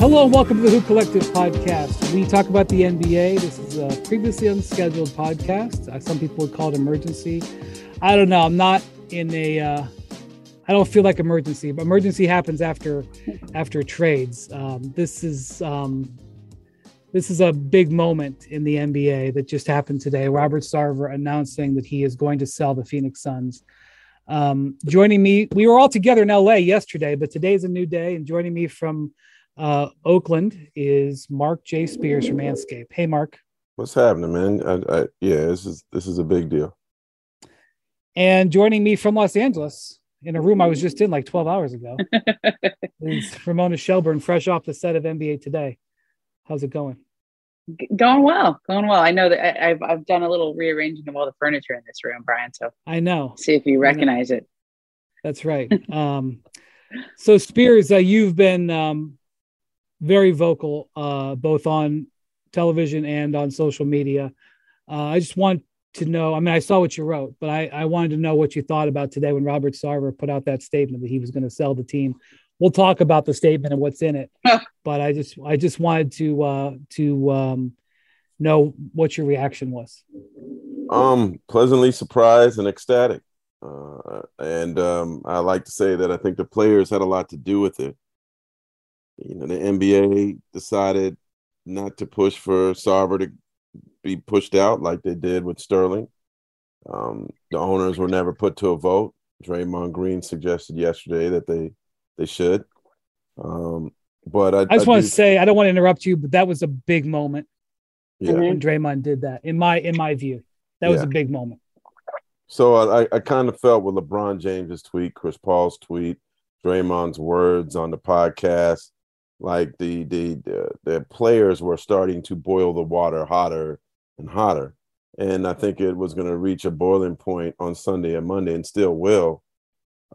Hello and welcome to the Hoop Collective podcast. We talk about the NBA. This is a previously unscheduled podcast. Uh, some people would call it emergency. I don't know. I'm not in a. Uh, I don't feel like emergency, but emergency happens after after trades. Um, this is um, this is a big moment in the NBA that just happened today. Robert Sarver announcing that he is going to sell the Phoenix Suns. Um, joining me, we were all together in LA yesterday, but today's a new day. And joining me from uh, Oakland is Marc J. Spears from Andscape. Hey, Mark. What's happening, man? I, I, yeah, this is this is a big deal. And joining me from Los Angeles in a room I was just in like 12 hours ago is Ramona Shelburne, fresh off the set of NBA Today. How's it going? Going well, going well. I know that I, have I've done a little rearranging of all the furniture in this room, Brian. So I know. See if you recognize it. That's right. um, so Spears, uh, you've been um, very vocal, uh, both on television and on social media. Uh, I just want to know. I mean, I saw what you wrote, but I, I wanted to know what you thought about today when Robert Sarver put out that statement that he was going to sell the team we'll talk about the statement and what's in it. but I just I just wanted to uh, to um, know what your reaction was. Um, pleasantly surprised and ecstatic, uh, and um, I like to say that I think the players had a lot to do with it. You know, the NBA decided not to push for Sarver to be pushed out like they did with Sterling. Um, the owners were never put to a vote. Draymond Green suggested yesterday that they they should. Um, but I, I just I want do, to say I don't want to interrupt you, but that was a big moment. Yeah. When Draymond did that, in my in my view, that yeah. was a big moment. So I, I kind of felt with LeBron James's tweet, Chris Paul's tweet, Draymond's words on the podcast, like the the the, the players were starting to boil the water hotter and hotter. And I think it was going to reach a boiling point on Sunday and Monday, and still will,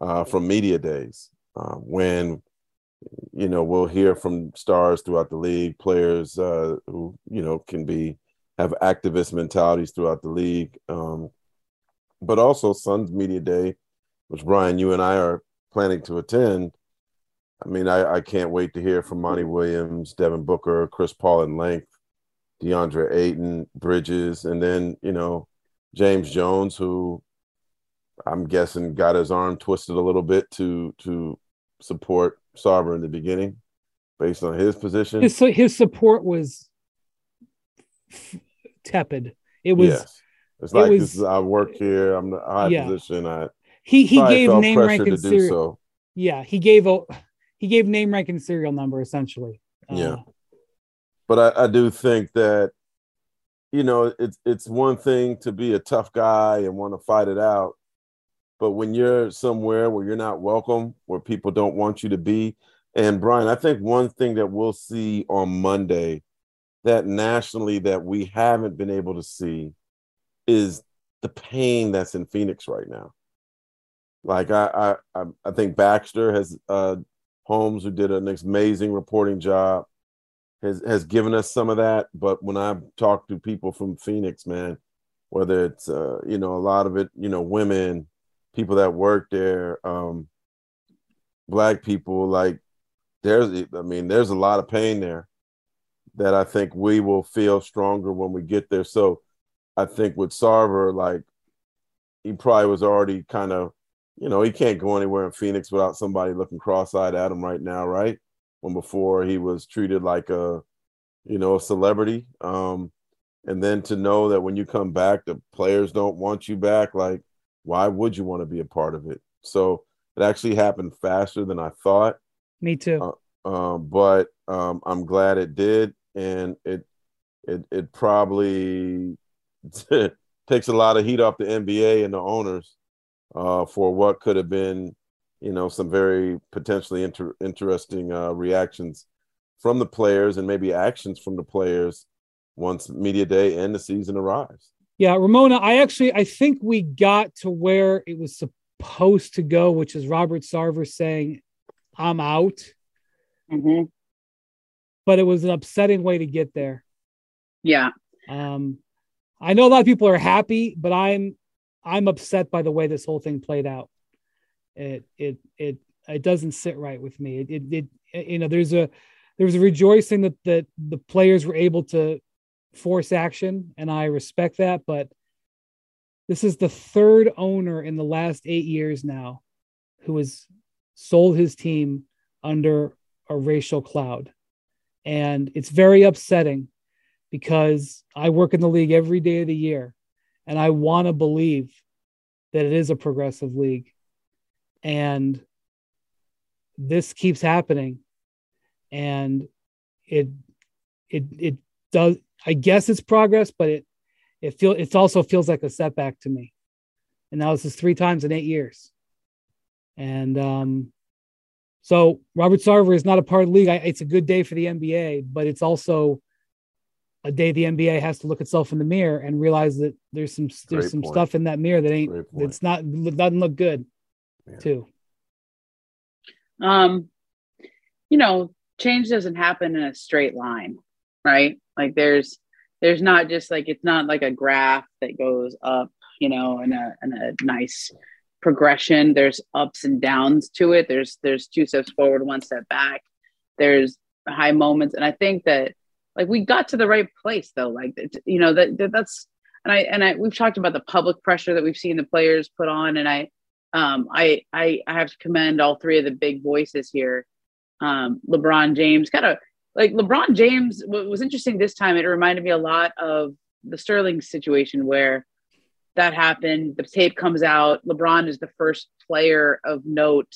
uh, from media days uh, when you know we'll hear from stars throughout the league, players uh, who you know can be have activist mentalities throughout the league, um, but also Suns Media Day, which Brian, you and I are planning to attend. I mean, I, I can't wait to hear from Monty Williams, Devin Booker, Chris Paul in length, DeAndre Ayton, Bridges, and then you know James Jones, who I'm guessing got his arm twisted a little bit to to support Sarver in the beginning, based on his position. His his support was tepid. It was. Yes. It's like it was, this is I work here. I'm the high yeah. position. I he he gave name rank and serial. So. Yeah, he gave a he gave name rank and serial number essentially. Yeah, uh, but I, I do think that you know it's it's one thing to be a tough guy and want to fight it out, but when you're somewhere where you're not welcome, where people don't want you to be, and Brian, I think one thing that we'll see on Monday that nationally that we haven't been able to see is the pain that's in Phoenix right now. Like I I I think Baxter has uh Holmes who did an amazing reporting job has has given us some of that. But when I talk to people from Phoenix, man, whether it's uh, you know, a lot of it, you know, women, people that work there, um, black people, like there's, I mean, there's a lot of pain there that I think we will feel stronger when we get there. So I think with Sarver, like he probably was already kind of, you know, he can't go anywhere in Phoenix without somebody looking cross-eyed at him right now, right? When before he was treated like a, you know, a celebrity. Um, and then to know that when you come back, the players don't want you back, like why would you want to be a part of it? So it actually happened faster than I thought. Me too. Uh, um, but um, I'm glad it did, and it it it probably takes a lot of heat off the NBA and the owners uh, for what could have been, you know, some very potentially inter- interesting uh, reactions from the players and maybe actions from the players once media day and the season arrives. Yeah, Ramona, I actually I think we got to where it was supposed to go, which is Robert Sarver saying, "I'm out." Mm-hmm. But it was an upsetting way to get there. Yeah. Um, I know a lot of people are happy, but I'm I'm upset by the way this whole thing played out. It it it it doesn't sit right with me. It it, it you know there's a there was a rejoicing that that the players were able to force action, and I respect that. But this is the third owner in the last eight years now who has sold his team under a racial cloud. And it's very upsetting because I work in the league every day of the year and I want to believe that it is a progressive league. And this keeps happening. And it it it does I guess it's progress, but it it feel it also feels like a setback to me. And now this is three times in eight years. And um, so Robert Sarver is not a part of the league. I, it's a good day for the NBA, but it's also a day the NBA has to look itself in the mirror and realize that there's some there's Great some point. stuff in that mirror that ain't it's not doesn't look good yeah. too. Um, you know, change doesn't happen in a straight line, right? Like there's there's not just like it's not like a graph that goes up, you know, in a in a nice progression. There's ups and downs to it. There's there's two steps forward, one step back. There's high moments, and I think that like we got to the right place though. Like you know that, that that's and I and I we've talked about the public pressure that we've seen the players put on, and I um I I I have to commend all three of the big voices here. Um, LeBron James kind of like LeBron James. What was interesting this time, it reminded me a lot of the Sterling situation where that happened. The tape comes out. LeBron is the first player of note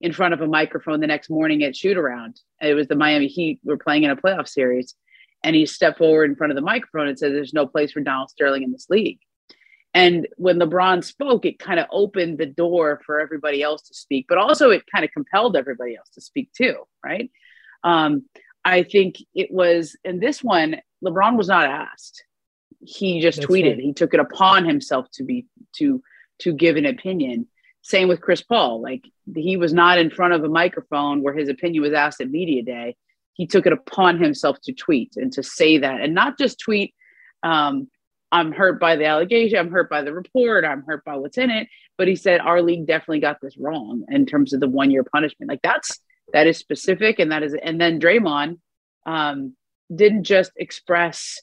in front of a microphone the next morning at shoot around. It was the Miami Heat were playing in a playoff series. And he stepped forward in front of the microphone and said, There's no place for Donald Sterling in this league. And when LeBron spoke, it kind of opened the door for everybody else to speak, but also it kind of compelled everybody else to speak too, right? Um, I think it was in this one, LeBron was not asked. He just That's tweeted. Right. He took it upon himself to be to to give an opinion. Same with Chris Paul. Like he was not in front of a microphone where his opinion was asked at media day. He took it upon himself to tweet and to say that, and not just tweet. Um, I'm hurt by the allegation. I'm hurt by the report. I'm hurt by what's in it. But he said our league definitely got this wrong in terms of the one year punishment. Like that's that is specific and that is and then Draymond um, didn't just express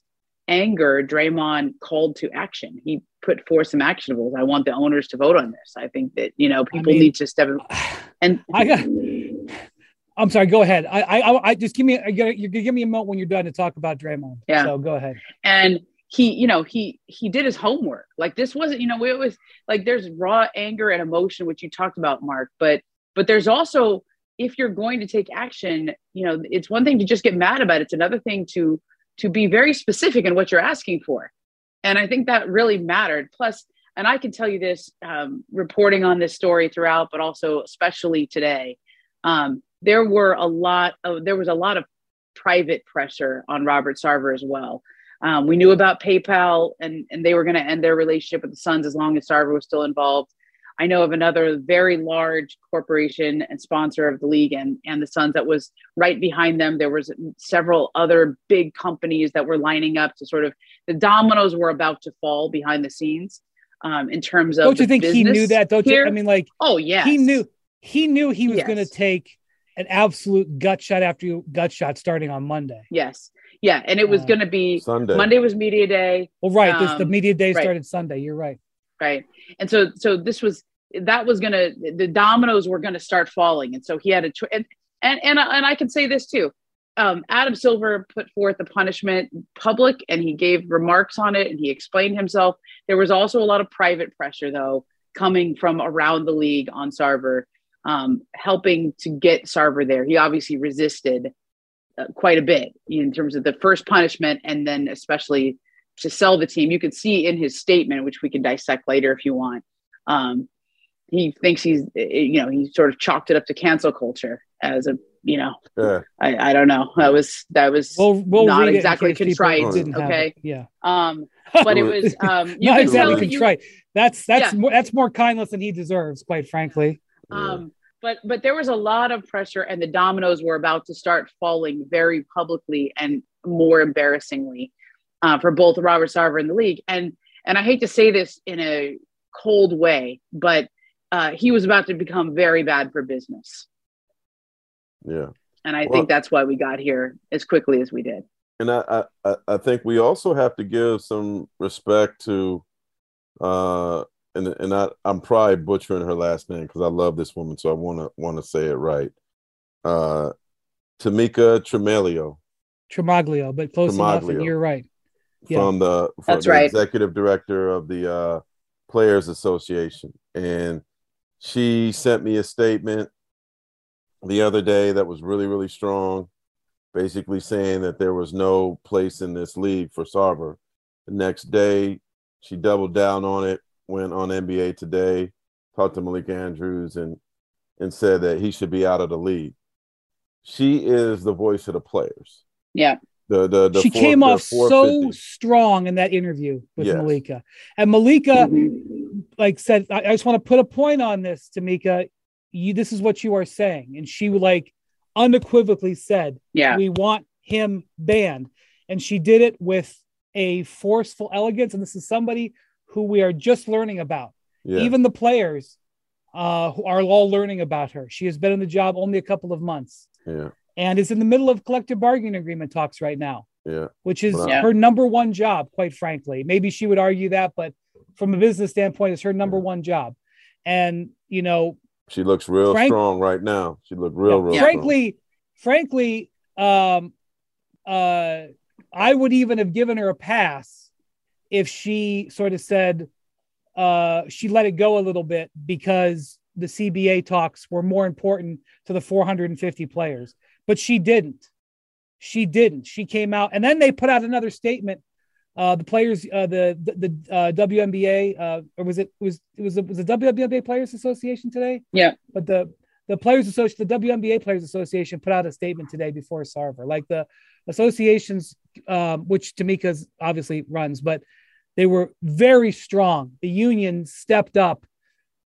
anger, Draymond called to action. He put forth some actionables. I want the owners to vote on this. I think that you know people I mean, need to step in. And I got. I'm sorry. Go ahead. I I, I just give me. You give me a moment when you're done to talk about Draymond. Yeah. So go ahead. And he, you know, he he did his homework. Like this wasn't, you know, it was like there's raw anger and emotion, which you talked about, Mark. But but there's also if you're going to take action, you know, it's one thing to just get mad about it. It's another thing to to be very specific in what you're asking for. And I think that really mattered. Plus, and I can tell you this, um, reporting on this story throughout, but also especially today, um, there were a lot of there was a lot of private pressure on Robert Sarver as well. Um, we knew about PayPal and and they were going to end their relationship with the Suns as long as Sarver was still involved. I know of another very large corporation and sponsor of the league and, and the Suns that was right behind them. There was several other big companies that were lining up to sort of the dominoes were about to fall behind the scenes um, in terms of. Don't you think he knew that? Don't here. you? I mean, like, oh yeah, he knew he knew he was yes. going to take an absolute gut shot after you gut shot starting on Monday. Yes. Yeah, and it was uh, going to be Sunday. Monday was media day. Well, right. Um, this, the um, media day started. Sunday. You're right. Right. And so, so this was that was going to the dominoes were going to start falling and so he had a tw- and, and and and I can say this too um, Adam Silver put forth the punishment public and he gave remarks on it and he explained himself. There was also a lot of private pressure, though, coming from around the league on Sarver, um, helping to get Sarver there. He obviously resisted uh, quite a bit in terms of the first punishment and then especially to sell the team. You could see in his statement, which we can dissect later if you want. Um, he thinks he's you know he sort of chalked it up to cancel culture as a you know yeah. I, I don't know that was that was we'll, we'll not exactly contrite okay yeah um but it was um you not exactly contrite that's that's yeah. more that's more kindness than he deserves quite frankly um but but there was a lot of pressure and the dominoes were about to start falling very publicly and more embarrassingly uh, for both Robert Sarver and the league and and I hate to say this in a cold way but uh, he was about to become very bad for business. Yeah. And I Well- think that's why we got here as quickly as we did. and I, I I think we also have to give some respect to uh and and I I'm probably butchering her last name because I love this woman, so I wanna wanna say it right. Uh Tamika Tremelio Tremaglio, but close enough. And you're right. Yeah. from the from That's the right. executive director of the uh Players Association. And she sent me a statement the other day that was really, really strong, basically saying that there was no place in this league for Sarver. The next day, she doubled down on it, went on NBA Today, talked to Malika Andrews, and and said that he should be out of the league. She is the voice of the players. Yeah. The the, the she four- came the off so strong in that interview with Yes. Malika. And Malika, Mhm. like said, I, I just want to put a point on this, Tamika. You this is what you are saying. And she like unequivocally said, Yeah. we want him banned. And she did it with a forceful elegance. And this is somebody who we are just learning about. Yeah. Even the players uh, who are all learning about her. She has been in the job only a couple of months yeah. and is in the middle of collective bargaining agreement talks right now Yeah. which is Wow. her number one job, quite frankly. Maybe she would argue that, but from a business standpoint, it's her number one job. And you know, She looks real Frank- strong right now. She looked real, real frankly, frankly, um, uh, I would even have given her a pass if she sort of said uh, she let it go a little bit because the CBA talks were more important to the 450 players, but she didn't. She didn't. She came out, and then they put out another statement. Uh, the players, uh, the the, the uh, WNBA, uh, or was it was it was it was the WNBA Players Association today? Yeah. But the the Players Association, the WNBA Players Association, put out a statement today before Sarver. Like the associations, um, which Tamika's obviously runs, but they were very strong. The union stepped up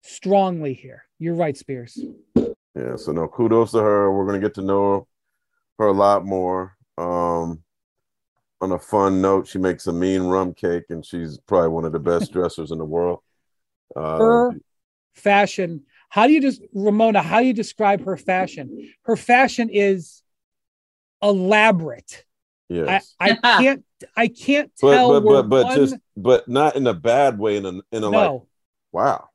strongly here. You're right, Spears. Yeah. So no, kudos to her. We're gonna get to know her a lot more. Um, on a fun note, she makes a mean rum cake, and she's probably one of the best dressers in the world. Uh, Her fashion. How do you just Ramona? How do you describe her fashion? Her fashion is elaborate. I, yes, I can't I can't but tell but where but but one, just but not in a bad way. In a in a like no wow.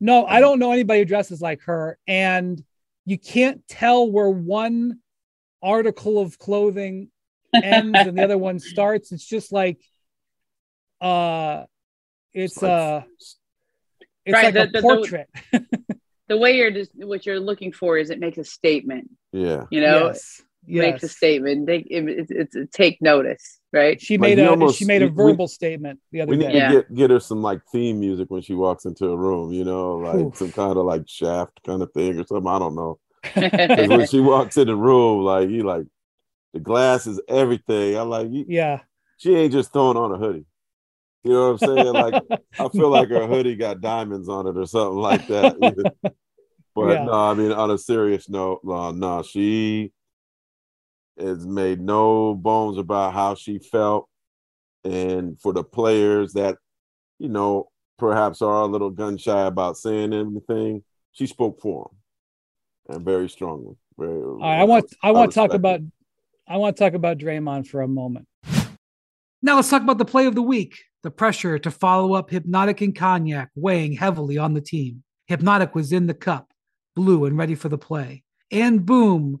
no I don't know anybody who dresses like her, and you can't tell where one article of clothing ends and the other one starts. It's just like uh it's like- uh it's Right, like the- a the- the- portrait. the way you're just what you're looking for is it makes a statement. Yeah. You know, yes. It makes a statement. They, it, it's it's take notice, right? She Like, made you a almost- she made a we- verbal statement the other We need day. Yeah. to get get her some like theme music when she walks into a room. You know, like Oof. some kind of like shaft kind of thing or something. I don't know. 'Cause when she walks in the room, like you like the glasses, everything. I like Yeah. she ain't just throwing on a hoodie. You know what I'm saying? Like I feel like her hoodie got diamonds on it or something like that. but Yeah. no, I mean on a serious note, uh, no, no, she has made no bones about how she felt, and for the players that you know perhaps are a little gun shy about saying anything, she spoke for them and very strongly. Very. All right, I want I want to talk about I want to talk about Draymond for a moment. Now let's talk about the play of the week. The pressure to follow up Hypnotic and Cognac weighing heavily on the team. Hypnotic was in the cup, blue and ready for the play. And boom,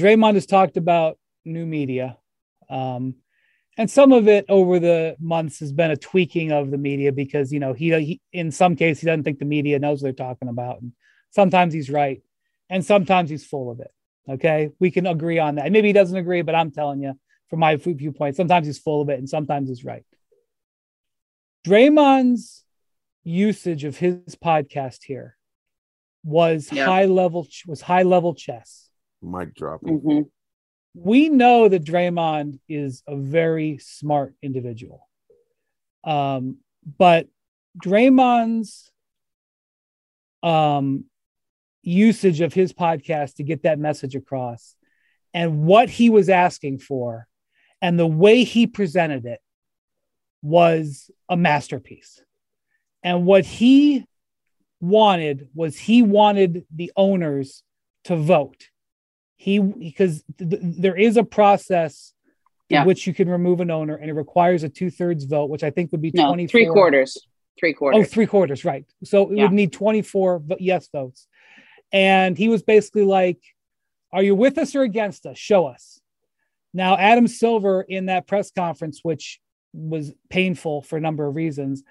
Draymond has talked about new media. Um, and some of it over the months has been a tweaking of the media because you know he, he in some cases he doesn't think the media knows what they're talking about. And sometimes he's right and sometimes he's full of it. Okay? We can agree on that. Maybe he doesn't agree but i'm telling you from my viewpoint sometimes he's full of it and sometimes he's right. Draymond's usage of his podcast here was Yeah. high level was high level chess Mic dropping. Mhm. we know that Draymond is a very smart individual. Um, but Draymond's um, usage of his podcast to get that message across and what he was asking for and the way he presented it was a masterpiece. And what he wanted was he wanted the owners to vote he because th- th- there is a process in which you can remove an owner and it requires a two-thirds vote which i think would be No, 24 three quarters. Three oh quarters. three quarters right. So it Yeah. would need 24 vo- yes votes. And he was basically like are you with us or against us? Show us. Now adam silver in that press conference which was painful for a number of reasons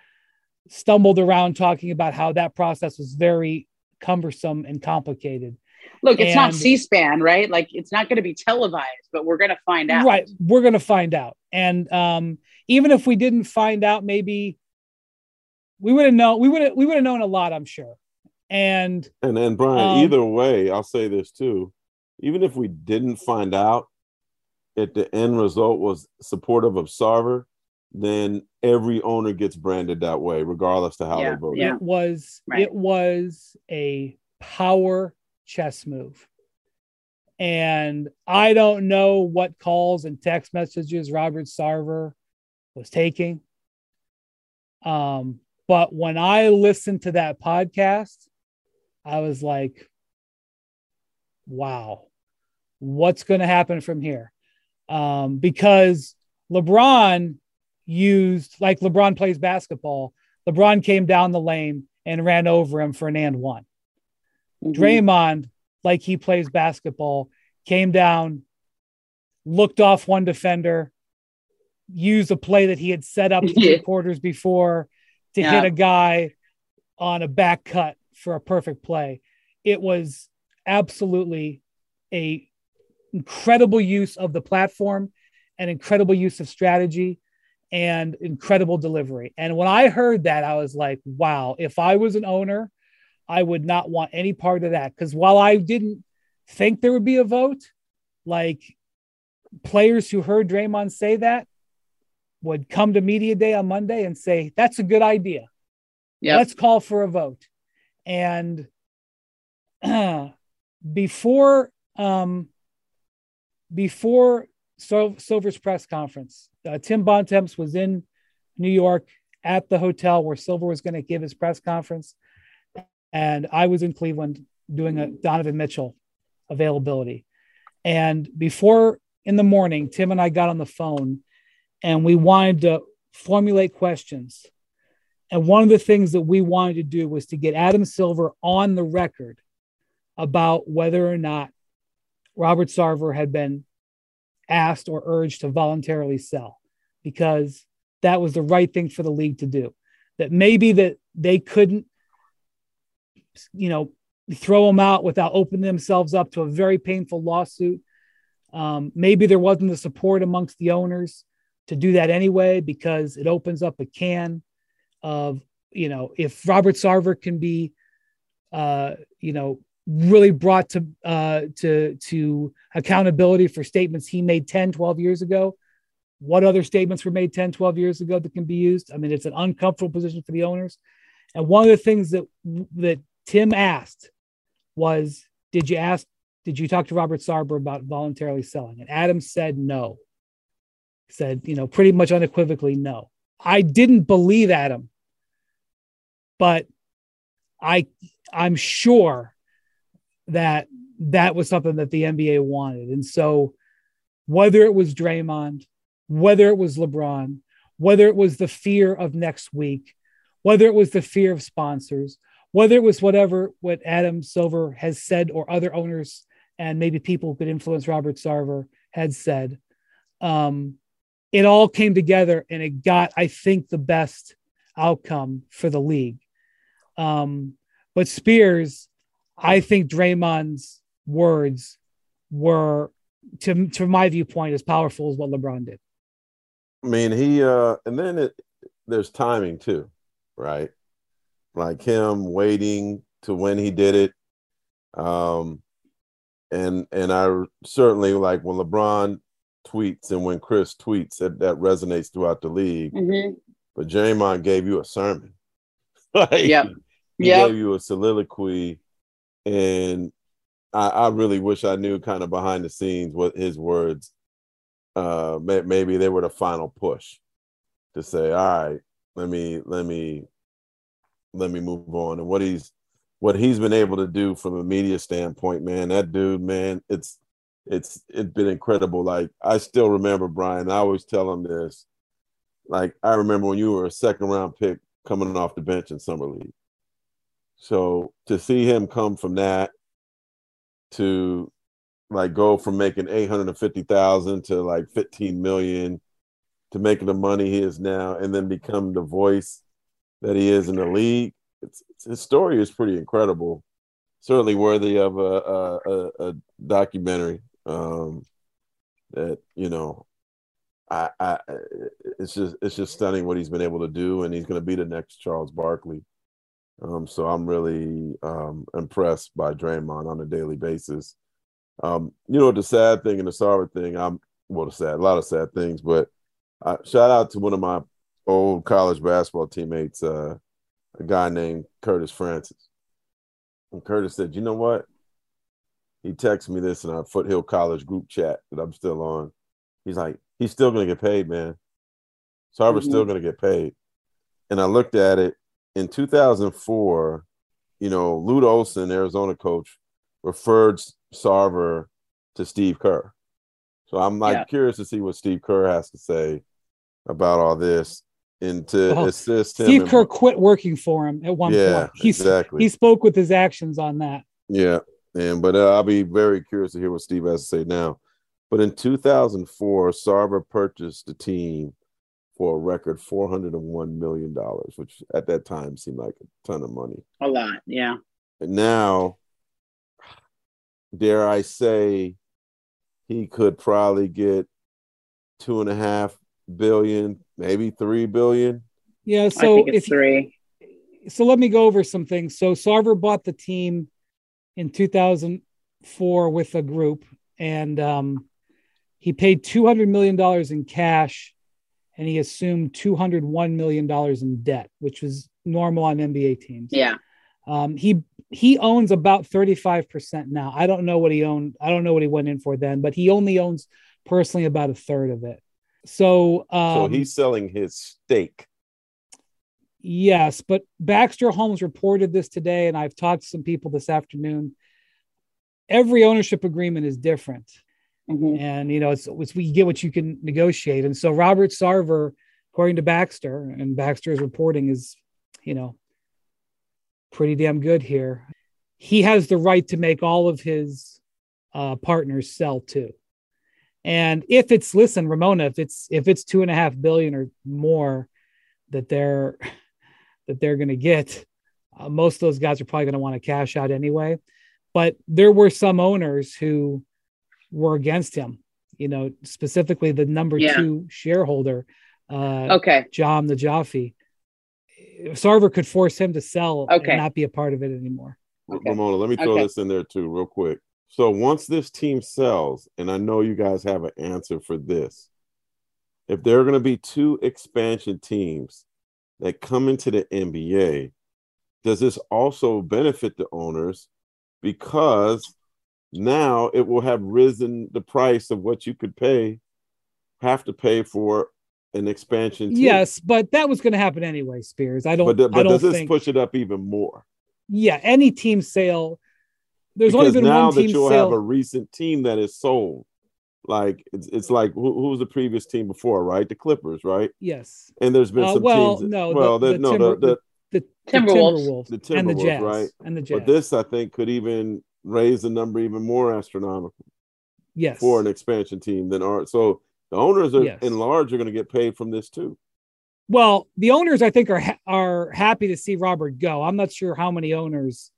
stumbled around talking about how that process was very cumbersome and complicated Look, it's not C-SPAN, right? Like it's not going to be televised, but we're going to find out. Right. We're going to find out. And um, even if we didn't find out, maybe we would have known. We would have. We would have known a lot. I'm sure. And And then Brian, Um, either way, I'll say this too. Even if we didn't find out if the end result was supportive of Sarver, then every owner gets branded that way, regardless to how Yeah, they vote. yeah. it was. Right. It was a power chess move. And I don't know what calls and text messages Robert Sarver was taking. Um, but when I listened to that podcast, I was like, wow, what's going to happen from here? Um, because LeBron used, like LeBron plays basketball, LeBron came down the lane and ran over him for an and one. Mhm. Draymond, like he plays basketball, came down, looked off one defender, used a play that he had set up three quarters before to Yeah. hit a guy on a back cut for a perfect play. It was absolutely a incredible use of the platform and incredible use of strategy and incredible delivery. And when I heard that, I was like, wow, if I was an owner, I would not want any part of that. Because while I didn't think there would be a vote, like players who heard Draymond say that would come to media day on Monday and say, that's a good idea. Yep. Let's call for a vote. And before um, before Sil- Silver's press conference, uh, Tim Bontemps was in New York at the hotel where Silver was going to give his press conference, and I was in Cleveland doing a Donovan Mitchell availability. And before in the morning, Tim and I got on the phone, and we wanted to formulate questions. And one of the things that we wanted to do was to get Adam Silver on the record about whether or not Robert Sarver had been asked or urged to voluntarily sell because that was the right thing for the league to do. That maybe that they couldn't, you know, throw them out without opening themselves up to a very painful lawsuit. Um, maybe there wasn't the support amongst the owners to do that anyway because it opens up a can of you know if Robert Sarver can be uh, you know really brought to uh, to to accountability for statements he made 10 12 years ago what other statements were made 10 12 years ago that can be used i mean it's an uncomfortable position for the owners and one of the things that that tim asked was did you ask did you talk to robert sarver about voluntarily selling? And adam said no. Said you know pretty much unequivocally no. I didn't believe adam but i i'm sure that that was something that the NBA wanted. And so whether it was Draymond, whether it was LeBron, whether it was the fear of next week, whether it was the fear of sponsors, whether it was whatever what Adam Silver has said or other owners and maybe people could influence Robert Sarver had said, um, it all came together and it got, I think, the best outcome for the league. Um, but Spears, I think Draymond's words were, to, to my viewpoint, as powerful as what LeBron did. I mean, he uh and then it there's timing too, right? Like him waiting to when he did it. Um and and I certainly like when LeBron tweets and when Chris tweets that that resonates throughout the league. Mm-hmm. But Draymond gave you a sermon. like, Yep. He Yep. gave you a soliloquy, and I, I really wish I knew kind of behind the scenes what his words. Uh, may, maybe they were the final push to say, "All right, let me let me let me move on." And what he's what he's been able to do from a media standpoint, man, that dude, man, it's it's it's been incredible. Like I still remember Brian. I always tell him this. Like I remember when you were a second round pick coming off the bench in summer league. So to see him come from that to like go from making 850,000 to like 15 million to making the money he is now and then become the voice that he is in the league. It's, his story is pretty incredible. Certainly worthy of a, a, a, documentary. Um, that you know, I, I, it's just it's just stunning what he's been able to do, and he's going to be the next Charles Barkley. Um, so I'm really um, impressed by Draymond on a daily basis. Um, you know, the sad thing and the sorry thing, I'm well, the sad, a lot of sad things, but uh, shout out to one of my old college basketball teammates, uh, a guy named Curtis Francis. And Curtis said, "You know what?" He texted me this in our Foothill College group chat that I'm still on. He's like, "He's still going to get paid, man. Sarver's Mhm. still going to get paid." And I looked at it in 2004. You know, Lute Olson, Arizona coach, referred Sarver to Steve Kerr. So I'm like Yeah. curious to see what Steve Kerr has to say about all this and to Well, assist him. Steve in- Kerr quit working for him at one yeah, point. He's, exactly. He spoke with his actions on that. Yeah, and but uh, I'll be very curious to hear what Steve has to say now. But in 2004, Sarver purchased the team for a record 401 million dollars, which at that time seemed like a ton of money. A lot. Yeah. And now, dare I say, he could probably get two and a half billion, maybe three billion. Yeah. I So think it's if three. so, let me go over some things. So Sarver bought the team in 2004 with a group, and um, he paid 200 million dollars in cash, and he assumed 201 million dollars in debt, which was normal on NBA teams. Yeah. Um, he he owns about 35% now. I don't know what he owned. I don't know what he went in for then, but he only owns personally about a third of it. So, um, so he's selling his stake. yes, but Baxter Holmes reported this today, and I've talked to some people this afternoon. Every ownership agreement is different, Mhm. and you know it's, it's we get what you can negotiate. And so Robert Sarver, according to Baxter, and Baxter's reporting is, you know, pretty damn good here. He has the right to make all of his uh, partners sell too. And if it's listen, Ramona, if it's if it's two and a half billion or more that they're that they're going to get, uh, most of those guys are probably going to want to cash out anyway. But there were some owners who were against him. You know, specifically the number Yeah. two shareholder, uh, Okay. John Najafi. Sarver could force him to sell Okay. and not be a part of it anymore. Okay. Ramona, let me throw Okay. this in there too, real quick. So once this team sells, and I know you guys have an answer for this, if there are going to be two expansion teams that come into the NBA, does this also benefit the owners? Because now it will have risen the price of what you could pay, have to pay for an expansion team. Yes, but that was going to happen anyway, Spears. I don't. but, th- I don't does this think. push it up even more? yeah, any team sale. There's because only been now one that team you'll sale. have a recent team that is sold. Like it's it's like who, who was the previous team before, right? The Clippers, right? yes. And there's been Uh, some well, teams. that- no, well, the- the, the no, Timber- the, the, The, the Timberwolves. Timberwolves, The and the Timberwolves, Jazz, right. and the Jazz. but this I think could even raise the number even more astronomical yes, for an expansion team than our. So The owners are Yes. in large are going to get paid from this too. Well, the owners, I think, are ha- are happy to see Robert go. I'm not sure how many owners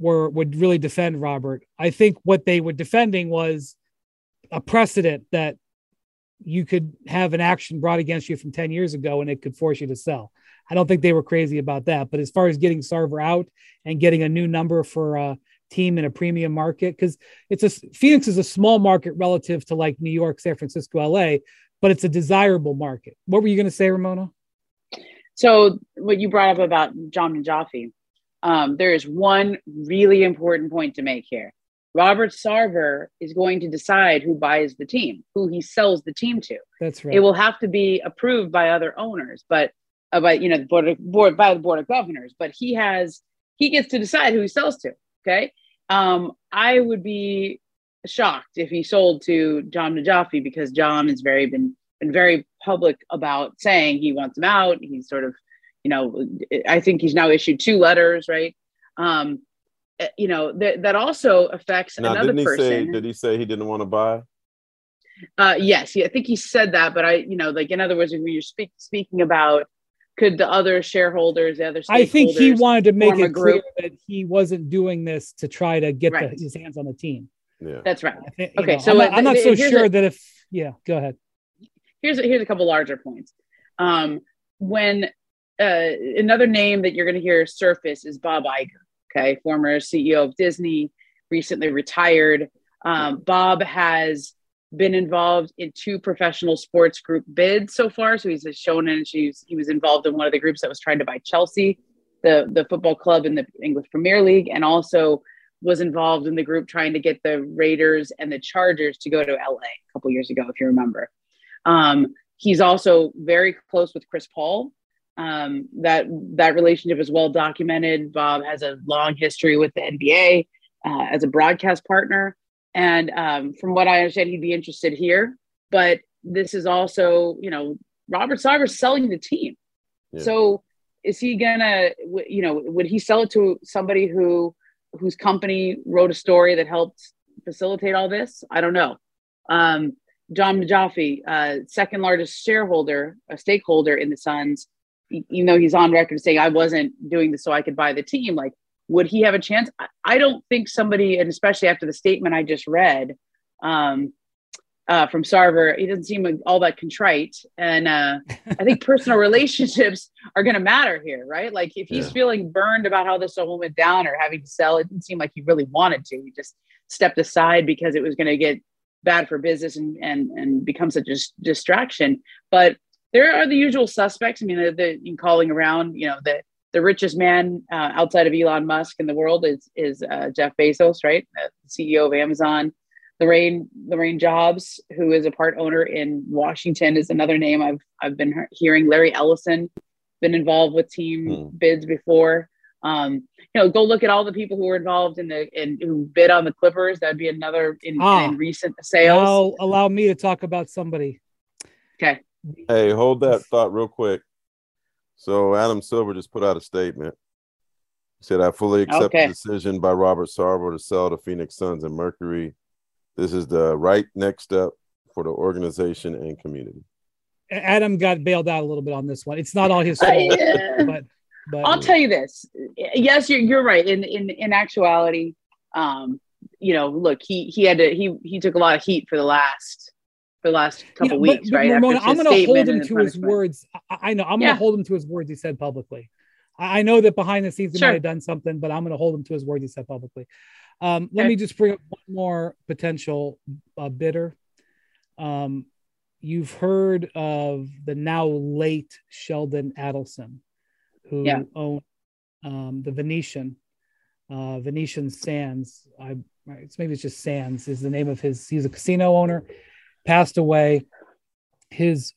were would really defend Robert. I think what they were defending was a precedent that you could have an action brought against you from 10 years ago and it could force you to sell. I don't think they were crazy about that. But as far as getting Sarver out and getting a new number for a team in a premium market, because it's a Phoenix is a small market relative to like New York, San Francisco, LA, but it's a desirable market. What were you going to say, Ramona? So what you brought up about John Najafi, um, there is one really important point to make here. Robert Sarver is going to decide who buys the team, who he sells the team to. That's right. It will have to be approved by other owners, but uh, by you know the board of, board by the board of governors. But he has he gets to decide who he sells to. Okay, um, I would be shocked if he sold to John Najafi because John has very been been very public about saying he wants him out. He's sort of, you know, I think he's now issued two letters, right? Um, eh, you know that that also affects Now, another didn't he person. say? Did he say he didn't want to buy? Uh, yes, yeah, I think he said that, but I, you know, like in other words, when you're speak, speaking about could the other shareholders, the other I think he wanted to make it clear group. that he wasn't doing this to try to get the, his hands on the team. Yeah. That's right. Think, Okay, know, so I'm not, I'm not so sure a- that if yeah, go ahead. Here's a, here's a couple larger points. Um, when uh, another name that you're going to hear surface is Bob Iger. Okay, former CEO of Disney, recently retired. Um, Bob has been involved in two professional sports group bids so far. So he's shown in he was involved in one of the groups that was trying to buy Chelsea, the the football club in the English Premier League, and also was involved in the group trying to get the Raiders and the Chargers to go to LA a couple years ago, if you remember. Um, he's also very close with Chris Paul. Um, that that relationship is well documented. Bob has a long history with the NBA uh, as a broadcast partner, and um, from what I understand, he'd be interested here. But this is also, you know, Robert Sarver's selling the team. Yeah. So is he gonna, you know, would he sell it to somebody who whose company wrote a story that helped facilitate all this? I don't know. Um, John Najafi, uh, second largest shareholder, a stakeholder in the Suns, e- know he's on record saying I wasn't doing this so I could buy the team, like would he have a chance? I, I don't think somebody, and especially after the statement I just read um, uh, from Sarver, he doesn't seem all that contrite. And uh, I think personal relationships are going to matter here, right? Like if he's Yeah. feeling burned about how this all went down or having to sell, it didn't seem like he really wanted to. He just stepped aside because it was going to get bad for business and and and become such a distraction. But there are the usual suspects. I mean, the, the in calling around, you know, the the richest man uh, outside of Elon Musk in the world is is uh, Jeff Bezos, right? Uh, CEO of Amazon. Laurene Laurene Jobs, who is a part owner in Washington, is another name I've I've been hearing. Larry Ellison, been involved with team Hmm. bids before. Um, you know, go look at all the people who were involved in the and who bid on the Clippers. That'd be another in, Ah. in recent sales. Now allow me to talk about somebody. Okay. Hey, hold that thought real quick. So Adam Silver just put out a statement. He said, I fully accept Okay. the decision by Robert Sarver to sell the Phoenix Suns and Mercury. This is the right next step for the organization and community. Adam got bailed out a little bit on this one. It's not all his fault, uh, but but I'll tell you this. Yes, you're, you're right. In in in actuality, um, you know, look, he he had to he he took a lot of heat for the last for the last couple Yeah, but- weeks, but right? Ramona, I'm going to hold him to his words. I, I know I'm going to hold him to his words he said publicly. I, I know that behind the scenes he Sure. might have done something, but I'm going to hold him to his words he said publicly. Um, let Okay. me just bring up one more potential uh, bidder. Um, you've heard of the now late Sheldon Adelson, who Yeah. owned um, the Venetian, uh, Venetian Sands. I it's maybe it's just Sands is the name of his. He's a casino owner. Passed away. His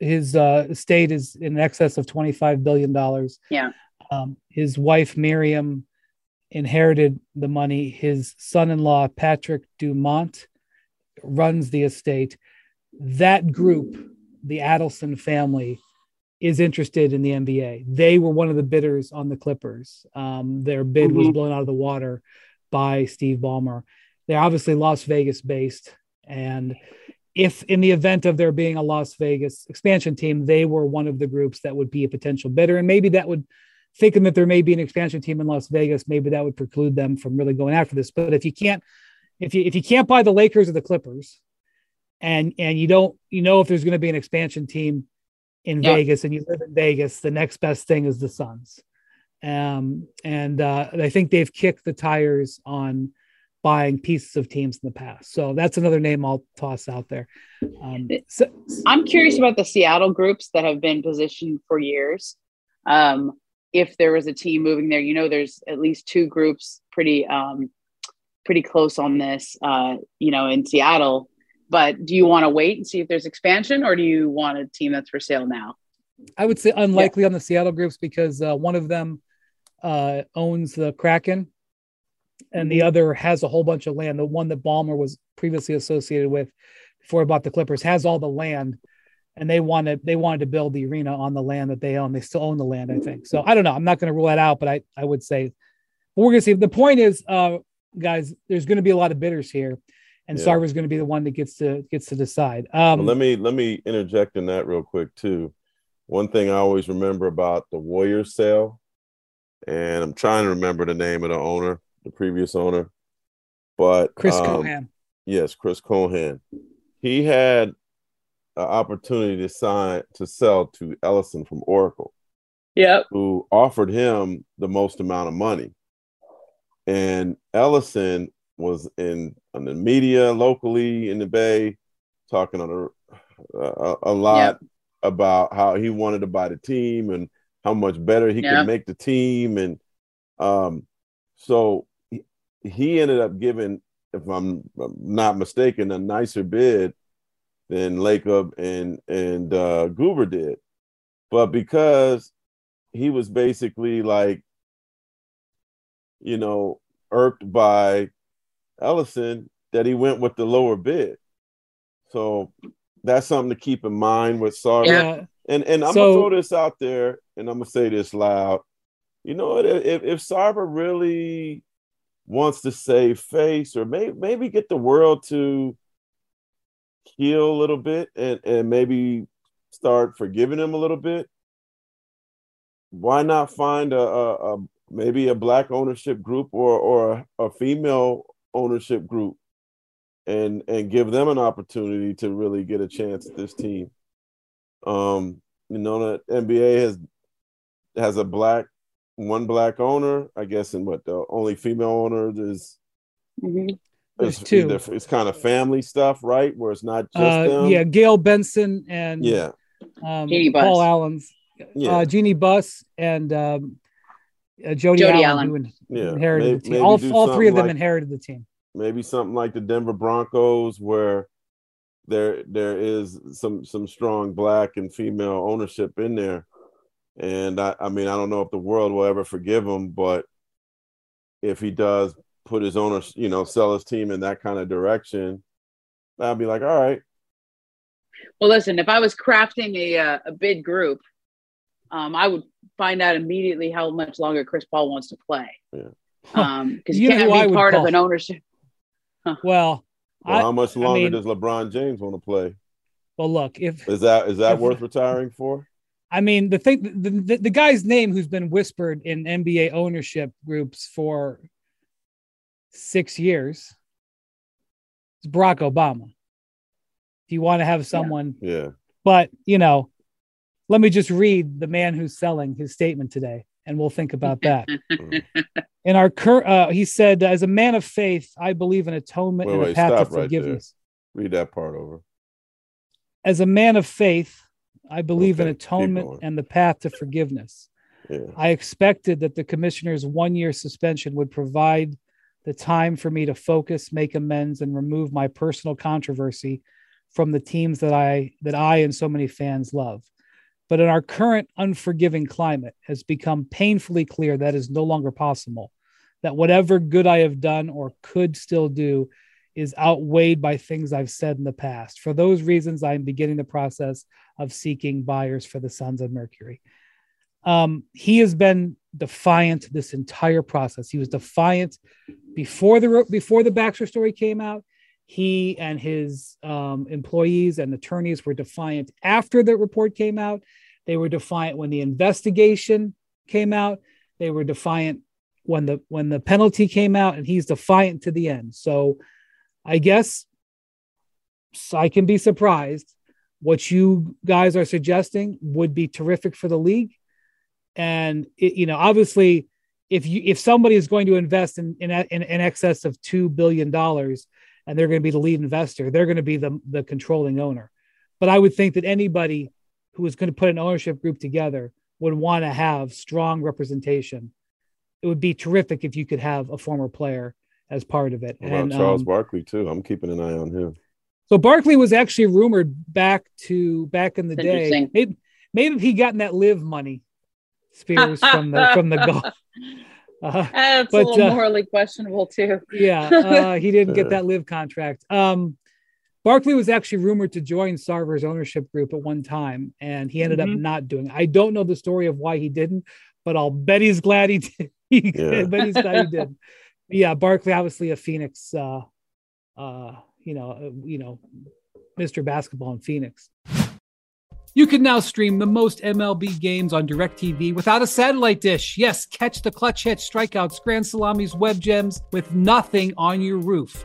his uh, estate is in excess of twenty five billion dollars. Yeah. Um, his wife Miriam inherited the money. His son-in-law Patrick Dumont runs the estate. That group, the Adelson family, is interested in the NBA. They were one of the bidders on the Clippers. Um, their bid was Mhm. blown out of the water by Steve Ballmer. They're obviously Las Vegas based, and if in the event of there being a Las Vegas expansion team, they were one of the groups that would be a potential bidder, and maybe that would thinking that there may be an expansion team in Las Vegas, maybe that would preclude them from really going after this. But if you can't, if you if you can't buy the Lakers or the Clippers, and and you don't you know if there's going to be an expansion team in yep. Vegas and you live in Vegas, the next best thing is the Suns. Um, and uh, I think they've kicked the tires on buying pieces of teams in the past. So that's another name I'll toss out there. Um, so, I'm curious about the Seattle groups that have been positioned for years. Um, if there was a team moving there, you know, there's at least two groups pretty um, pretty close on this, uh, you know, in Seattle. But do you want to wait and see if there's expansion, or do you want a team that's for sale now? I would say unlikely yeah. on the Seattle groups because uh, one of them uh, owns the Kraken, and the mm-hmm. other has a whole bunch of land. The one that Ballmer was previously associated with before he bought the Clippers has all the land, and they wanted they wanted to build the arena on the land that they own. They still own the land, I think. So I don't know. I'm not going to rule that out, but I I would say we're going to see. The point is, uh, guys, there's going to be a lot of bidders here, and yeah. Sarver's going to be the one that gets to gets to decide. Um, well, let me let me interject in that real quick too. One thing I always remember about the Warriors sale, and I'm trying to remember the name of the owner, the previous owner, but Chris um, Cohan. Yes, Chris Cohan. He had an opportunity to sign to sell to Ellison from Oracle. Yep. Who offered him the most amount of money. And Ellison was in on the media locally in the Bay, talking on a a, a lot yep. about how he wanted to buy the team and how much better he yep. could make the team, and um, so he, ended up giving, if I'm not mistaken, a nicer bid than Lacob and and uh, Guber did, but because he was basically like, you know, irked by Ellison, that he went with the lower bid. So that's something to keep in mind with Sarver. Yeah. And and I'm so, gonna throw this out there, and I'm gonna say this loud. You know, if if Sarver really wants to save face, or maybe maybe get the world to heal a little bit, and and maybe start forgiving him a little bit. Why not find a, a, a maybe a black ownership group or or a, a female ownership group and and give them an opportunity to really get a chance at this team. Um, you know that NBA has has a black one black owner, I guess, and what the only female owner is. Mm-hmm. There's two. Either, it's kind of family stuff, right? Where it's not just uh, them. Yeah, Gayle Benson and yeah, um, Paul Allen's, yeah. uh, Jeanie Buss and um, uh, Jody, Jody, Allen, Allen. who yeah. inherited maybe, the team. All, all three of them like, inherited the team. Maybe something like the Denver Broncos, where there there is some some strong black and female ownership in there. And I, I mean, I don't know if the world will ever forgive him, but if he does put his owners, you know, sell his team in that kind of direction, I'd be like, all right. Well, listen, if I was crafting a uh, a bid group, um, I would find out immediately how much longer Chris Paul wants to play. Yeah. Um, because you, you can't be part call. of an ownership. Huh. Well, well I, how much longer I mean, does LeBron James want to play? Well, look, if is that is that if, worth retiring for? I mean, the thing, the, the, the guy's name who's been whispered in NBA ownership groups for six years is Barack Obama. If you want to have someone, yeah. yeah. But you know, let me just read the man who's selling his statement today, and we'll think about that. in our current, uh, he said, "As a man of faith, I believe in atonement wait, and wait, a path of forgiveness." Right read that part over. As a man of faith, I believe okay, in atonement and the path to forgiveness. Yeah. I expected that the commissioner's one-year suspension would provide the time for me to focus, make amends, and remove my personal controversy from the teams that I that I and so many fans love. But in our current unforgiving climate, has become painfully clear that is no longer possible. That whatever good I have done or could still do is outweighed by things I've said in the past. For those reasons, I am beginning the process of seeking buyers for the Suns of Mercury. Um, he has been defiant this entire process. He was defiant before the before the Baxter story came out. he and his um, employees and attorneys were defiant after the report came out. They were defiant when the investigation came out. They were defiant when the when the penalty came out, and he's defiant to the end. So, I guess I can be surprised. What you guys are suggesting would be terrific for the league, and it, you know, obviously, if you if somebody is going to invest in in, in, in excess of two billion dollars and they're going to be the lead investor, they're going to be the, the controlling owner. But I would think that anybody who is going to put an ownership group together would want to have strong representation. It would be terrific if you could have a former player as part of it. About and Charles um, Barkley too. I'm keeping an eye on him. So Barkley was actually rumored back to back in the day. Maybe maybe if he gotten that LIV money, Spears from the from the golf. Uh, That's But, a little uh, morally questionable too. yeah, uh, he didn't get that LIV contract. Um, Barkley was actually rumored to join Sarver's ownership group at one time, and he ended up Mhm. not doing. it. I don't know the story of why he didn't, but I'll bet he's glad he did. Yeah. I bet he's glad he did. Yeah, Barkley, obviously a Phoenix, uh, uh, you know, uh, you know, Mr. Basketball in Phoenix. You can now stream the most MLB games on DirecTV without a satellite dish. Yes, catch the clutch hits, strikeouts, grand salamis, web gems with nothing on your roof.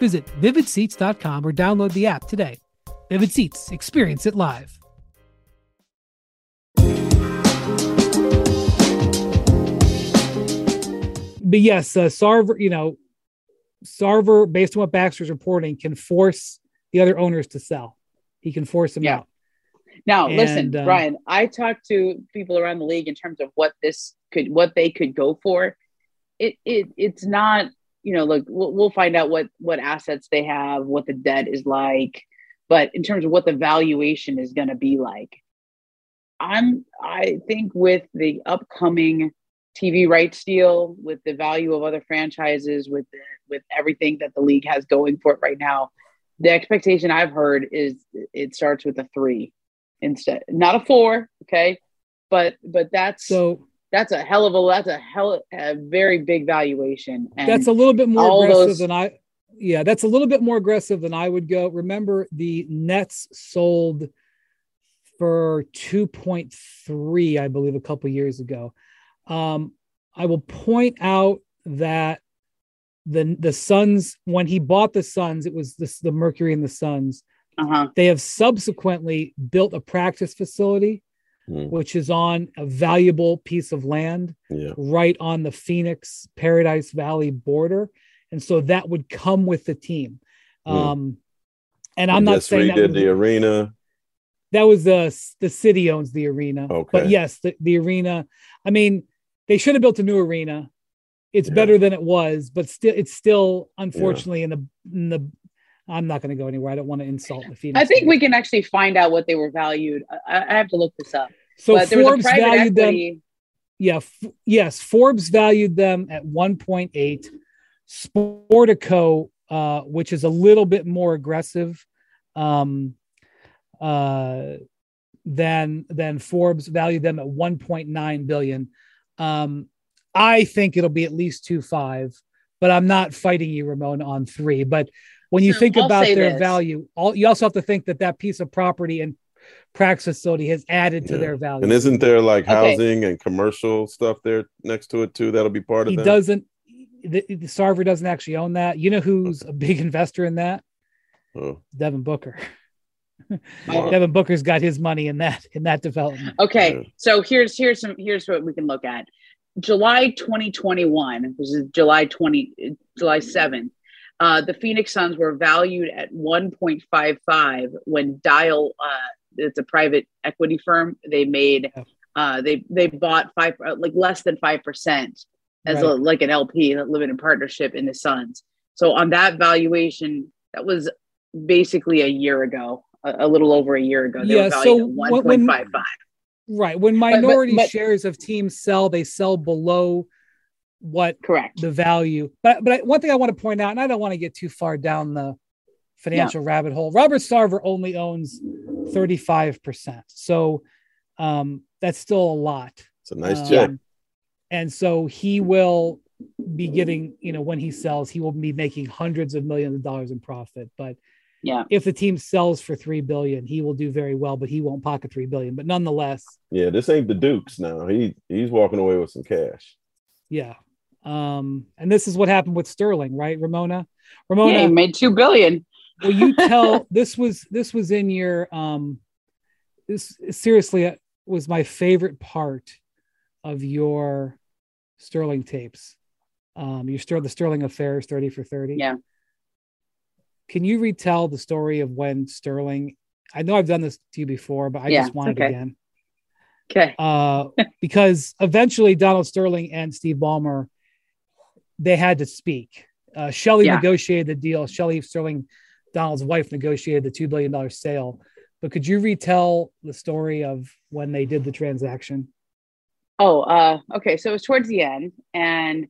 Visit vividseats.com or download the app today. Vivid Seats, experience it live. But yes, uh, Sarver, you know, Sarver, based on what Baxter's reporting, can force the other owners to sell. He can force them Yeah. out. Now, And, listen, um, Brian, I talked to people around the league in terms of what this could, what they could go for. It, it, it's not, you know, look, we'll, we'll find out what, what assets they have, what the debt is like, but in terms of what the valuation is going to be like, I'm, I think with the upcoming TV rights deal, with the value of other franchises, with the, with everything that the league has going for it right now, the expectation I've heard is it starts with a three instead, not a four. Okay, but but that's So that's a hell of a that's a hell a very big valuation. And that's a little bit more aggressive those- than I. Yeah, that's a little bit more aggressive than I would go. Remember, the Nets sold for two point three, I believe, a couple years ago. Um, I will point out that the the Suns, when he bought the Suns, it was this the Mercury and the Suns. uh-huh. They have subsequently built a practice facility, Hmm. which is on a valuable piece of land Yeah. right on the Phoenix Paradise Valley border. And so that would come with the team. Hmm. Um, and I'm not Just saying that, redid would- the arena. that was the the city owns the arena. Okay. But yes, the, the arena. I mean, they should have built a new arena. It's Yeah. better than it was, but still, it's still unfortunately in the in the. I'm not going to go anywhere. I don't want to insult the Phoenix. I think fans. we can actually find out what they were valued. I, I have to look this up. So but there was a Forbes valued them. yeah f- yes forbes valued them at 1.8 sportico uh which is a little bit more aggressive um uh than than forbes valued them at 1.9 billion um i think it'll be at least 2.5 but i'm not fighting you ramon on three but when you think I'll about their this. value all you also have to think that that piece of property and practice facility has added to their value And isn't there like Okay. housing and commercial stuff there next to it too? That'll be part of he that. doesn't the, the Sarver doesn't actually own that. You know who's a big investor in that? Oh. Devin Booker. Oh. Devin Booker's got his money in that in that development. Okay, Yeah. so here's here's some here's what we can look at. July 2021, which is July 20 July 7th. Uh, the Phoenix Suns were valued at 1.55 when Dyal, uh, it's a private equity firm. They made, uh, they they bought five uh, like less than five percent as a, like an LP, a limited partnership in the Suns. So on that valuation, that was basically a year ago, a, a little over a year ago. They Yeah, so valued when- at 1.55. Right. When but- minority but- shares of teams sell, they sell below what Correct. the value. But but I, one thing I want to point out, and I don't want to get too far down the financial rabbit hole. Robert Sarver only owns 35%. So um, that's still a lot. It's a nice Um, check. And so he will be getting, you know, when he sells, he will be making hundreds of millions of dollars in profit. But Yeah. if the team sells for three billion, he will do very well, but he won't pocket three billion. But nonetheless, Yeah, this ain't the Dukes now. He he's walking away with some cash. yeah. Um, and this is what happened with Sterling, right, Ramona? Ramona, Yeah, he made two billion. Will you tell this was this was in your um this seriously uh, was my favorite part of your sterling tapes um your Ster- the sterling affairs 30 for 30 Yeah. can you retell the story of when sterling i know i've done this to you before but i Yeah, just want it again Okay. uh, because eventually Donald Sterling and Steve Ballmer they had to speak. Uh, Shelley Yeah. negotiated the deal. Shelley Sterling, Donald's wife, negotiated the two billion dollar sale. But could you retell the story of when they did the transaction? Oh, uh, okay. So it was towards the end, and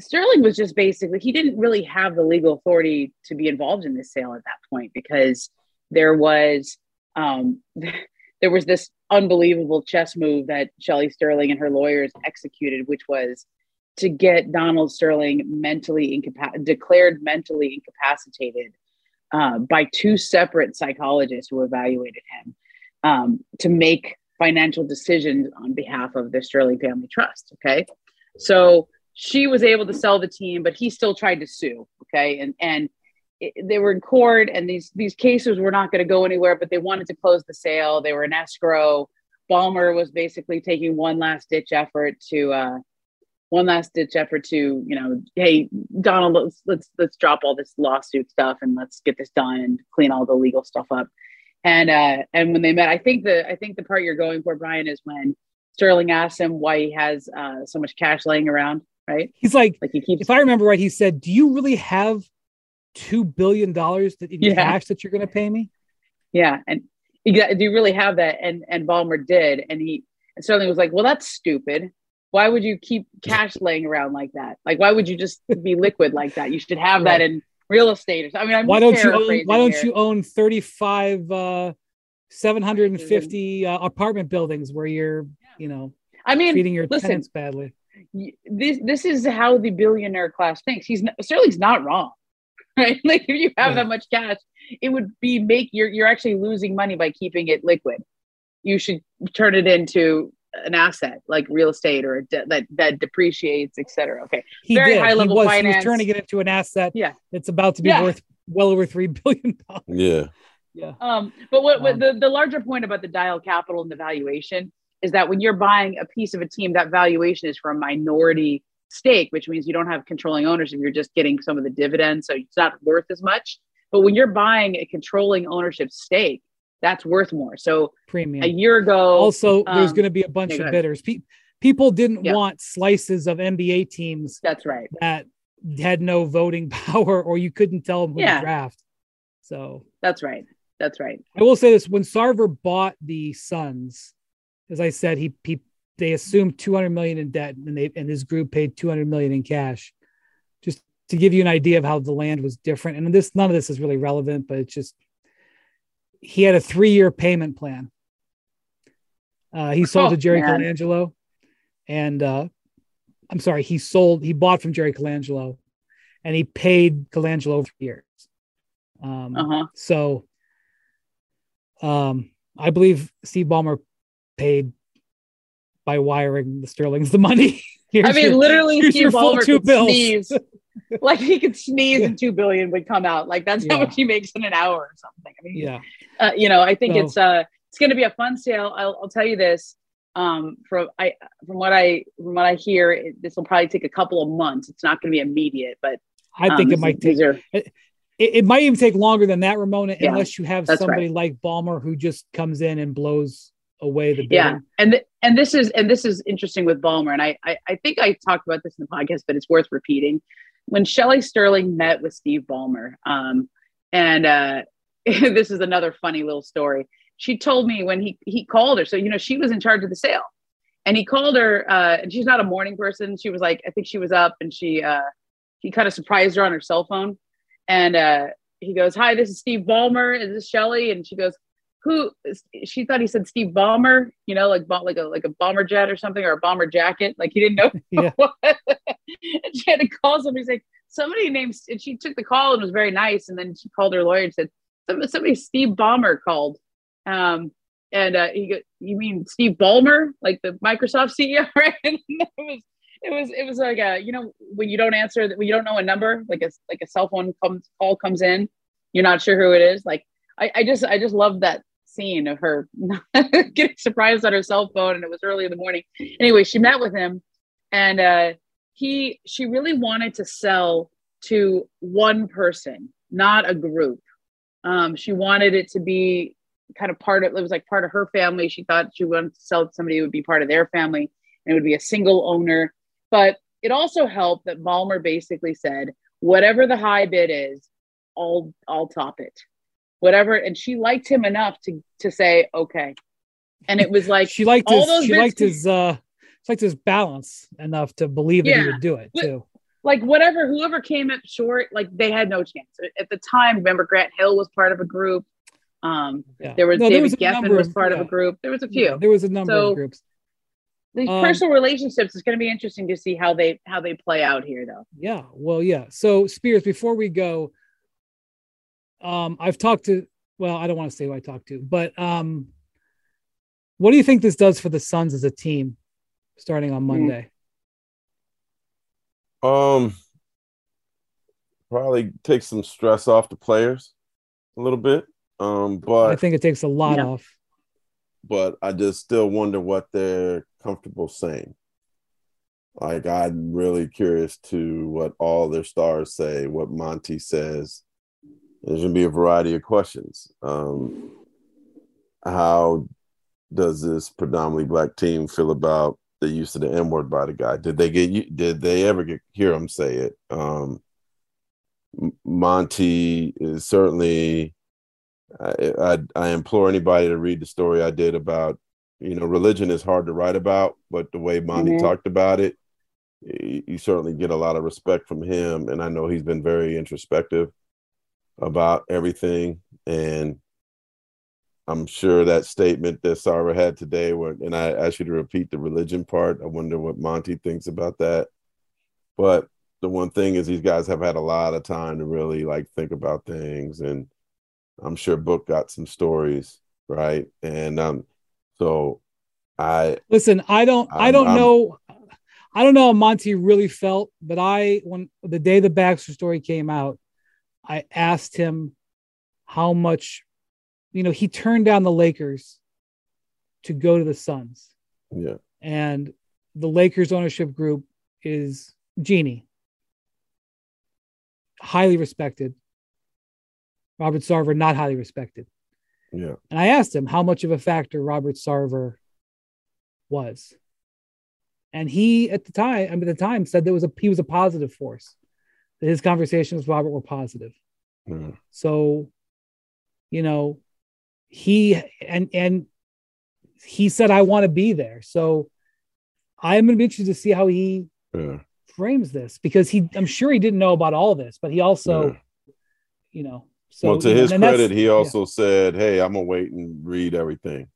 Sterling was just basically he didn't really have the legal authority to be involved in this sale at that point because there was um, there was this unbelievable chess move that Shelley Sterling and her lawyers executed, which was to get Donald Sterling mentally incapac- declared mentally incapacitated uh, by two separate psychologists who evaluated him um, to make financial decisions on behalf of the Sterling Family Trust. Okay, so she was able to sell the team, but he still tried to sue. Okay, and and they were in court, and these these cases were not going to go anywhere, but they wanted to close the sale. They were in escrow. Ballmer was basically taking one last ditch effort to. Uh, one last ditch effort to you know hey donald let's let's let's drop all this lawsuit stuff and let's get this done and clean all the legal stuff up and uh and when they met i think the i think the part you're going for brian is when sterling asks him why he has uh so much cash laying around right He's like, like he keeps if I remember right, he said, "Do you really have two billion dollars in Yeah. cash that you're going to pay me?" yeah and do you really have that and and Ballmer did and he and sterling was like well that's stupid why would you keep cash laying around like that like why would you just be liquid like that you should have that in real estate or something. i mean i'm Why don't you own, Why don't here. you own thirty five uh, seven hundred and fifty uh, apartment buildings where you're, you know, i mean treating your listen, tenants badly? this this is how the billionaire class thinks. He's not, Sterling's not wrong, right? Like if you have Right. that much cash, it would be make you're you're actually losing money by keeping it liquid. You should turn it into an asset like real estate or a de- that that depreciates, etc. Okay, He Very did. high level he was, He was turning it into an asset Yeah. it's about to be Yeah. worth well over three billion dollars. Yeah. Yeah. Um, but what, what Um, the, the larger point about the Dyal Capital and the valuation is that when you're buying a piece of a team, that valuation is for a minority stake, which means you don't have controlling ownership. You're just getting some of the dividends. So it's not worth as much. But when you're buying a controlling ownership stake, that's worth more. So Premium. a year ago, also, there's um, going to be a bunch yeah, of bidders. Pe- people didn't Yeah. want slices of NBA teams that's right. that had no voting power, or you couldn't tell them who Yeah. to draft. So That's right. That's right. I will say this: when Sarver bought the Suns, as I said, he, he they assumed 200 million in debt, and they and his group paid 200 million in cash. Just to give you an idea of how the land was different, and this none of this is really relevant, but it's just he had a three-year payment plan. Uh, he sold Oh, to Jerry man. Colangelo, and uh, I'm sorry, he sold he bought from Jerry Colangelo, and he paid Colangelo over years. Um, Uh huh. so um, I believe Steve Ballmer paid by wiring the Sterlings the money. I mean, your- literally, Steve Ballmer two bills. sneeze. like he could sneeze and two billion would come out. Like that's Yeah. how much he makes in an hour or something. I mean, Yeah. uh, you know, I think So- it's uh it's going to be a fun sale. I'll, I'll tell you this. Um, from I from what I from what I hear, it, this will probably take a couple of months. It's not going to be immediate, but I um, think it might take are it, it might even take longer than that, Ramona, Yeah, unless you have somebody like Ballmer who just comes in and blows away the bidding. yeah and th- and this is and this is interesting with Ballmer and I, I I think I talked about this in the podcast but it's worth repeating when Shelley Sterling met with Steve Ballmer um and uh this is another funny little story. She told me when he he called her so you know she was in charge of the sale. And he called her uh and she's not a morning person. She was like I think she was up and she uh he kind of surprised her on her cell phone. And uh he goes hi this is Steve Ballmer is this Shelley. And she goes who she thought he said Steve Ballmer, you know, like like a like a bomber jet or something or a bomber jacket. Like he didn't know. Yeah. she had to call somebody. Like somebody named, and she took the call and was very nice. And then she called her lawyer and said somebody, somebody Steve Ballmer called. Um, and uh, he go, you mean Steve Ballmer, like the Microsoft CEO, right? And it was it was it was like a you know when you don't answer when you don't know a number like a like a cell phone comes call comes in, you're not sure who it is. Like I, I just I just love that scene of her getting surprised on her cell phone and it was early in the morning. Anyway she met with him and uh he she really wanted to sell to one person not a group. Um she wanted it to be kind of part of it was like part of her family. She thought she wanted to sell to somebody who would be part of their family and it would be a single owner. But it also helped that Ballmer basically said whatever the high bid is I'll I'll top it whatever and she liked him enough to to say okay and it was like she liked all his those she liked his uh she liked his balance enough to believe that he would do it too. like whatever whoever came up short like they had no chance at the time remember grant hill was part of a group um Yeah. there was No, david was a geffen was of- part yeah. of a group there was a few Yeah, there was a number So- of groups. these um, personal relationships is going to be interesting to see how they how they play out here though Yeah. Well, yeah. So Spears, before we go, um, I've talked to well, I don't want to say who I talked to, but um what do you think this does for the Suns as a team starting on Monday? Um, probably take some stress off the players a little bit. Um, but I think it takes a lot Yeah. off. but I just still wonder what they're comfortable saying. Like I'm really curious to what all their stars say, what Monty says. There's gonna be a variety of questions. Um, how does this predominantly black team feel about the use of the N word by the guy? Did they get you? Did they ever get hear him say it? Um, Monty is certainly I, I I implore anybody to read the story I did about you know religion is hard to write about, but the way Monty Mhm. talked about it, you, you certainly get a lot of respect from him, and I know he's been very introspective about everything, and I'm sure that statement that Sarver had today, where and I asked you to repeat the religion part. I wonder what Monty thinks about that, but the one thing is these guys have had a lot of time to really like think about things and I'm sure Book got some stories, right? And um, so I Listen, I don't I I'm- don't I'm- know I don't know how Monty really felt, but I when the day the Baxter story came out, I asked him how much you know, he turned down the Lakers to go to the Suns. yeah and the Lakers ownership group is Jeanie, highly respected. Robert Sarver, not highly respected. yeah And I asked him how much of a factor Robert Sarver was. And he, at the time, I mean, at the time, said there was a he was a positive force. That his conversations with Robert were positive. yeah So, you know, he and and he said, I want to be there. So I'm gonna be interested to see how he yeah. frames this because he I'm sure he didn't know about all this, but he also, Yeah. you know, so well, to you know, his credit, he yeah. also said, "Hey, I'm gonna wait and read everything."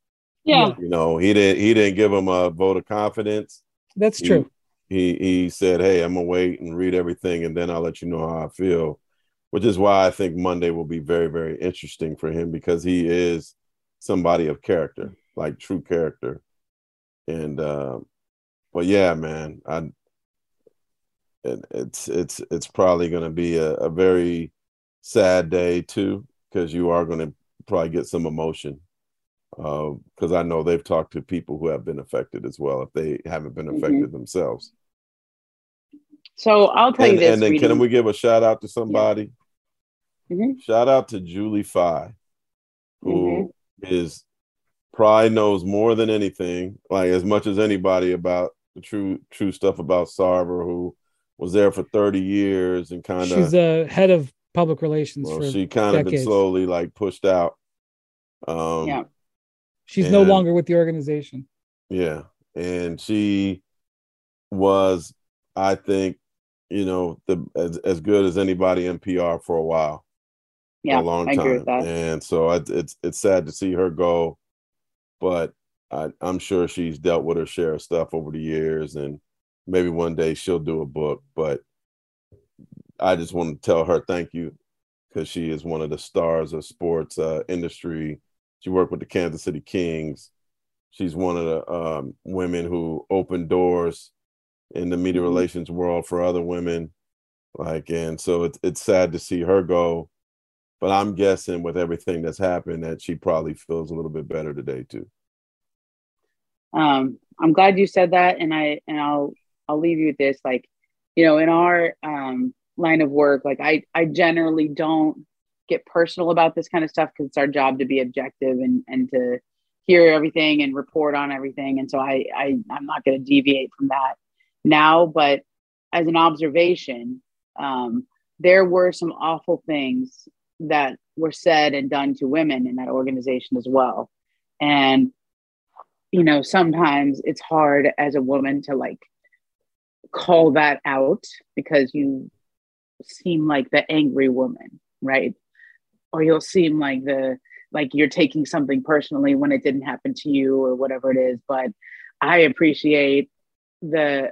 yeah, You know, he didn't he didn't give him a vote of confidence. that's He- true. He he said, "Hey, I'm gonna wait and read everything, and then I'll let you know how I feel." Which is why I think Monday will be very very interesting for him because he is somebody of character, like true character. And uh, but yeah, man, I it, it's it's it's probably going to be a, a very sad day too because you are going to probably get some emotion because uh, I know they've talked to people who have been affected as well if they haven't been mm-hmm. affected mm-hmm. themselves. So I'll tell and, you this. And then reading. can we give a shout out to somebody? Yeah. Mm-hmm. Shout out to Julie Fie, who mm-hmm. is probably knows more than anything, like as much as anybody about the true true stuff about Sarver, who was there for 30 years and kind of she's the head of public relations well, she kind of been slowly like pushed out. Um yeah. She's and, no longer with the organization. Yeah. And she was, I think, you know, the as, as good as anybody in PR for a while. Yeah, a long time. And so I, it's it's sad to see her go, but I, I'm sure she's dealt with her share of stuff over the years, and maybe one day she'll do a book. But I just want to tell her thank you because she is one of the stars of sports uh, industry she worked with the Kansas City Kings. She's one of the um, women who opened doors in the media mm-hmm. relations world for other women. Like, and so it's it's sad to see her go, but I'm guessing with everything that's happened that she probably feels a little bit better today too. Um, I'm glad you said that, and I and I'll I'll leave you with this. Like, you know, in our um, line of work, like I I generally don't get personal about this kind of stuff because it's our job to be objective and and to hear everything and report on everything. And so I, I I'm not going to deviate from that now. But as an observation, um, there were some awful things that were said and done to women in that organization as well. And you know, sometimes it's hard as a woman to like call that out because you seem like the angry woman, right? or you'll seem like the like you're taking something personally when it didn't happen to you or whatever it is but i appreciate the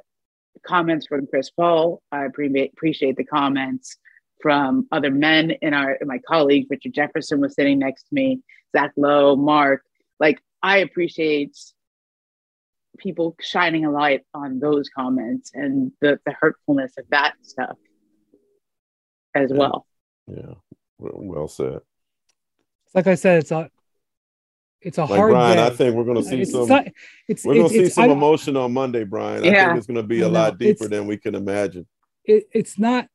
comments from chris paul i appreciate the comments from other men in our my colleague richard jefferson was sitting next to me zach lowe mark like i appreciate people shining a light on those comments and the, the hurtfulness of that stuff as yeah. well yeah well said. Like I said, it's a it's a like hard. Brian, day. I think we're going to see it's some. Not, it's, we're going to see some I, emotion on Monday, Brian. Yeah. I think it's going to be a lot deeper than we can imagine. It, it's not.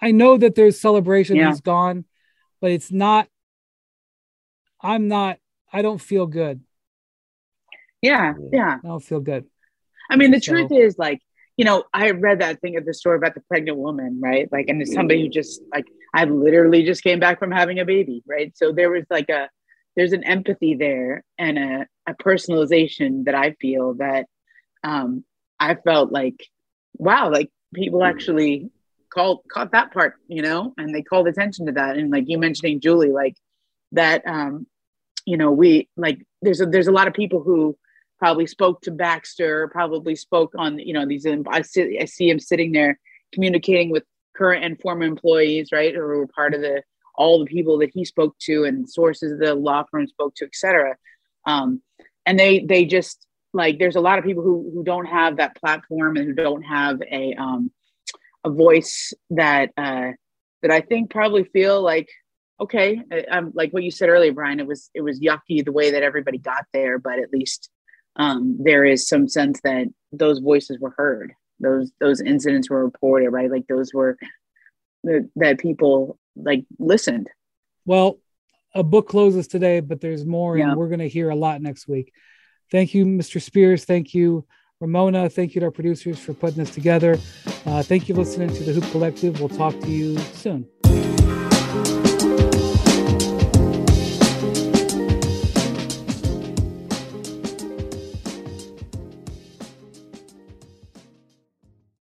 I know that there's celebration. Yeah. He's gone, but it's not. I'm not. I don't feel good. Yeah, yeah. I don't feel good. I mean, the so, truth is, like, you know, I read that thing of the story about the pregnant woman, right? Like, and it's somebody who just like I literally just came back from having a baby, right? So there was like a there's an empathy there and a, a personalization that I feel that um, I felt like, wow, like people actually called caught that part, you know, and they called attention to that. And like you mentioning Julie, like that, um, you know, we like there's a there's a lot of people who probably spoke to Baxter, probably spoke on, you know, these I see I see him sitting there communicating with current and former employees, right, who were part of the all the people that he spoke to and sources the law firm spoke to, etc. Um, and they they just like there's a lot of people who who don't have that platform and who don't have a um, a voice that uh, that I think probably feel like okay, I'm like what you said earlier, Brian. It was it was yucky the way that everybody got there, but at least um, there is some sense that those voices were heard those those incidents were reported right like those were that people like listened. Well a book closes today but there's more yeah. and we're going to hear a lot next week. Thank you mr spears. Thank you ramona. Thank you to our producers for putting this together. Uh, thank you for listening to the hoop collective. We'll talk to you soon